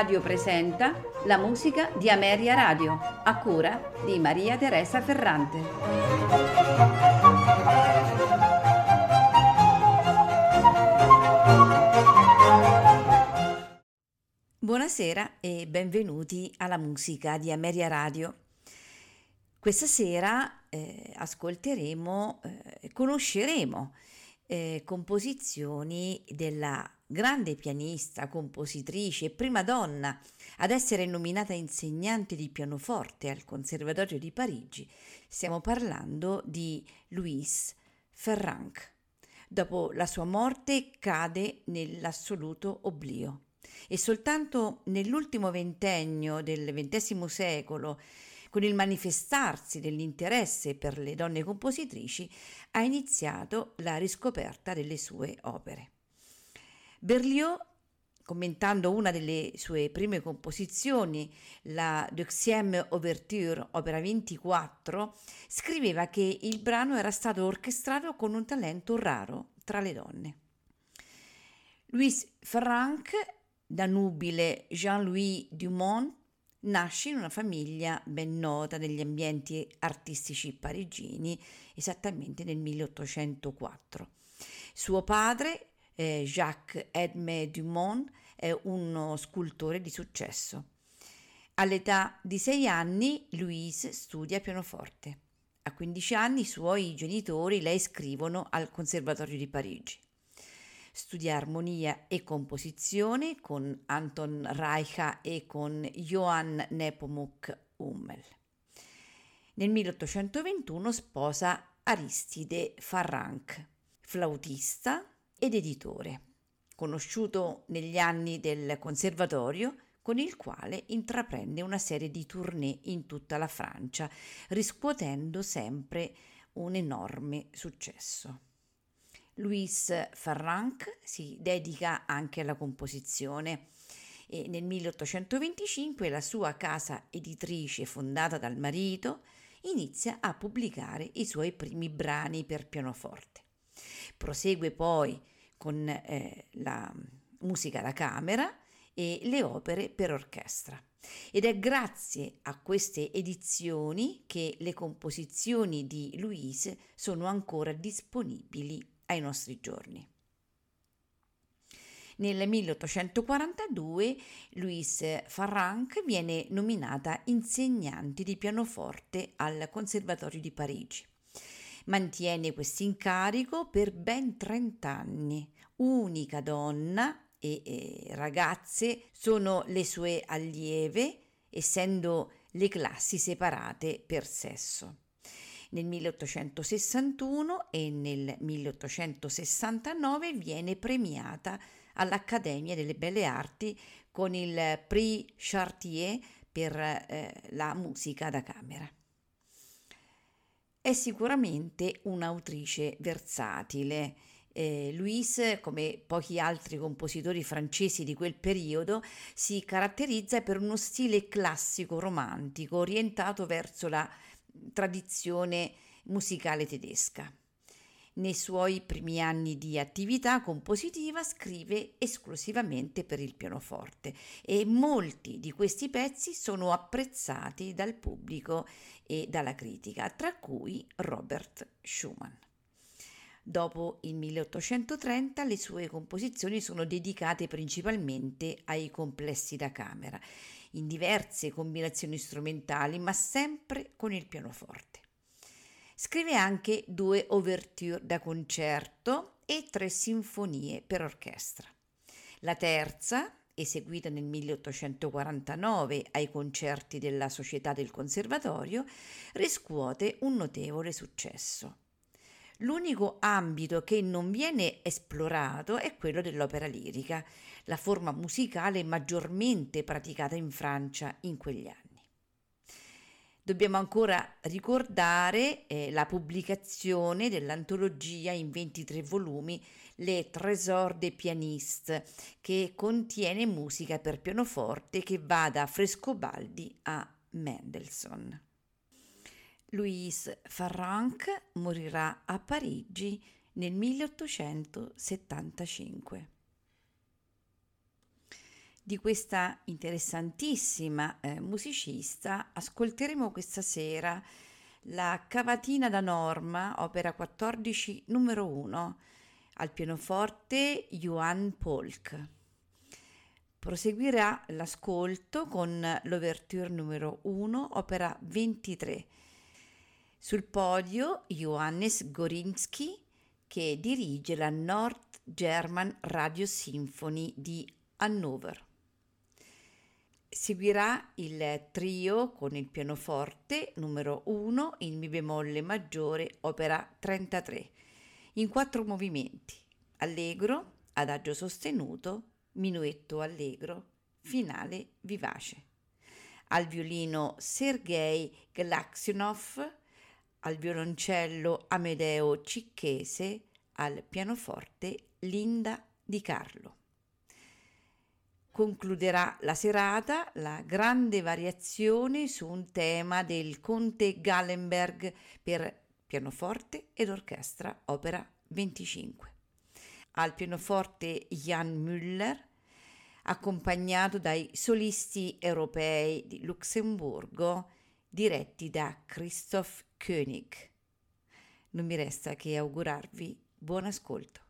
Radio presenta la musica di Ameria Radio, a cura di Maria Teresa Ferrante. Buonasera e benvenuti alla musica di Ameria Radio. Questa sera eh, ascolteremo, eh, conosceremo eh, composizioni della grande pianista, compositrice e prima donna ad essere nominata insegnante di pianoforte al Conservatorio di Parigi, stiamo parlando di Louise Ferranc. Dopo la sua morte cade nell'assoluto oblio e soltanto nell'ultimo ventennio del XX secolo con il manifestarsi dell'interesse per le donne compositrici, ha iniziato la riscoperta delle sue opere. Berlioz, commentando una delle sue prime composizioni, la Deuxième Ouverture, opera 24, scriveva che il brano era stato orchestrato con un talento raro tra le donne. Louis Franck, da nubile Jean-Louis Dumont, Nasce in una famiglia ben nota negli ambienti artistici parigini, esattamente nel 1804. Suo padre, eh, Jacques Edme Dumont, è uno scultore di successo. All'età di sei anni Louise studia pianoforte. A 15 anni i suoi genitori la iscrivono al Conservatorio di Parigi studia armonia e composizione con Anton Reicha e con Johann Nepomuk Hummel. Nel 1821 sposa Aristide Farranc, flautista ed editore, conosciuto negli anni del conservatorio con il quale intraprende una serie di tournée in tutta la Francia, riscuotendo sempre un enorme successo. Louis Farranc si dedica anche alla composizione e nel 1825 la sua casa editrice fondata dal marito inizia a pubblicare i suoi primi brani per pianoforte. Prosegue poi con eh, la musica da camera e le opere per orchestra. Ed è grazie a queste edizioni che le composizioni di Louise sono ancora disponibili ai nostri giorni. Nel 1842 Louise Farranc viene nominata insegnante di pianoforte al Conservatorio di Parigi. Mantiene questo incarico per ben 30 anni. Unica donna e, e ragazze sono le sue allieve, essendo le classi separate per sesso nel 1861 e nel 1869 viene premiata all'Accademia delle Belle Arti con il Prix Chartier per eh, la musica da camera. È sicuramente un'autrice versatile. Eh, Louise, come pochi altri compositori francesi di quel periodo, si caratterizza per uno stile classico romantico orientato verso la tradizione musicale tedesca. Nei suoi primi anni di attività compositiva scrive esclusivamente per il pianoforte e molti di questi pezzi sono apprezzati dal pubblico e dalla critica, tra cui Robert Schumann. Dopo il 1830 le sue composizioni sono dedicate principalmente ai complessi da camera in diverse combinazioni strumentali, ma sempre con il pianoforte. Scrive anche due ouverture da concerto e tre sinfonie per orchestra. La terza, eseguita nel 1849 ai concerti della Società del Conservatorio, riscuote un notevole successo. L'unico ambito che non viene esplorato è quello dell'opera lirica, la forma musicale maggiormente praticata in Francia in quegli anni. Dobbiamo ancora ricordare eh, la pubblicazione dell'antologia in 23 volumi Le Trésors des Pianistes, che contiene musica per pianoforte che va da Frescobaldi a Mendelssohn. Louise Farranc morirà a Parigi nel 1875. Di questa interessantissima eh, musicista ascolteremo questa sera la Cavatina da Norma, opera 14, numero 1, al pianoforte Johann Polk. Proseguirà l'ascolto con l'Ouverture numero 1, opera 23. Sul podio Johannes Gorinski che dirige la North German Radio Symphony di Hannover. Seguirà il trio con il pianoforte numero 1 in Mi bemolle maggiore, opera 33, in quattro movimenti: allegro, adagio sostenuto, minuetto allegro, finale vivace. Al violino Sergei Glaksionov, al violoncello Amedeo Cicchese, al pianoforte Linda Di Carlo. Concluderà la serata la grande variazione su un tema del conte Gallenberg per pianoforte ed orchestra, opera 25. Al pianoforte Jan Müller, accompagnato dai solisti europei di Lussemburgo, diretti da Christoph König. Non mi resta che augurarvi buon ascolto.